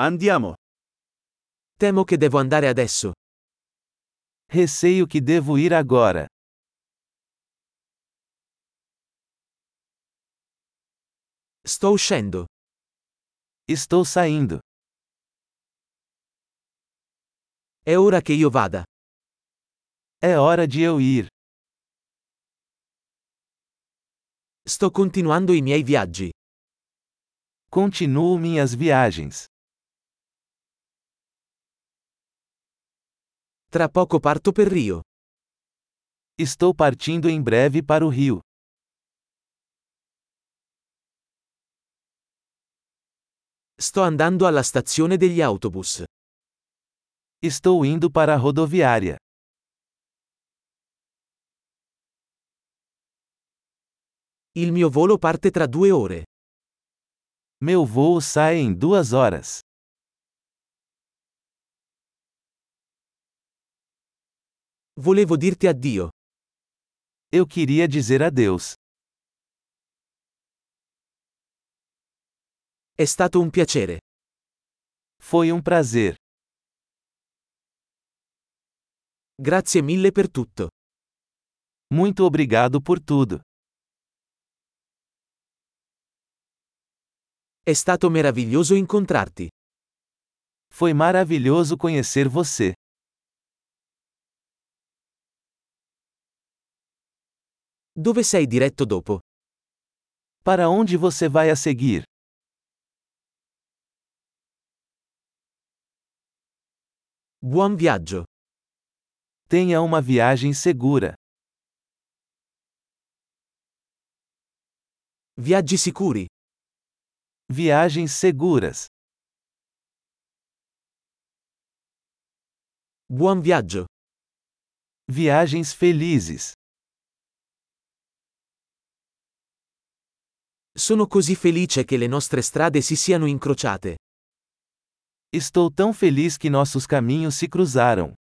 Andiamo. Temo che devo andare adesso. Receio que devo ir agora. Sto uscendo. Estou saindo. È ora che io vada. É hora de eu ir. Sto continuando i miei viaggi. Continuo minhas viagens. Tra poco parto per Rio. Estou partindo em breve para o Rio. Sto andando alla stazione degli autobus. Estou indo para a rodoviária. Il mio volo parte tra due ore. Meu voo sai em duas horas. Volevo dirti addio. Eu queria dizer adeus. È stato un piacere. Foi um prazer. Grazie mille per tutto. Muito obrigado por tudo. È stato meraviglioso incontrarti. Foi maravilhoso conhecer você. Dove sei diretto dopo? Para onde você vai a seguir? Buon viaggio. Tenha uma viagem segura. Viaggi sicuri. Viagens seguras. Buon viaggio. Viagens felizes. Sono così felice che le nostre strade si siano incrociate. Estou tão feliz que nossos caminhos se cruzaram.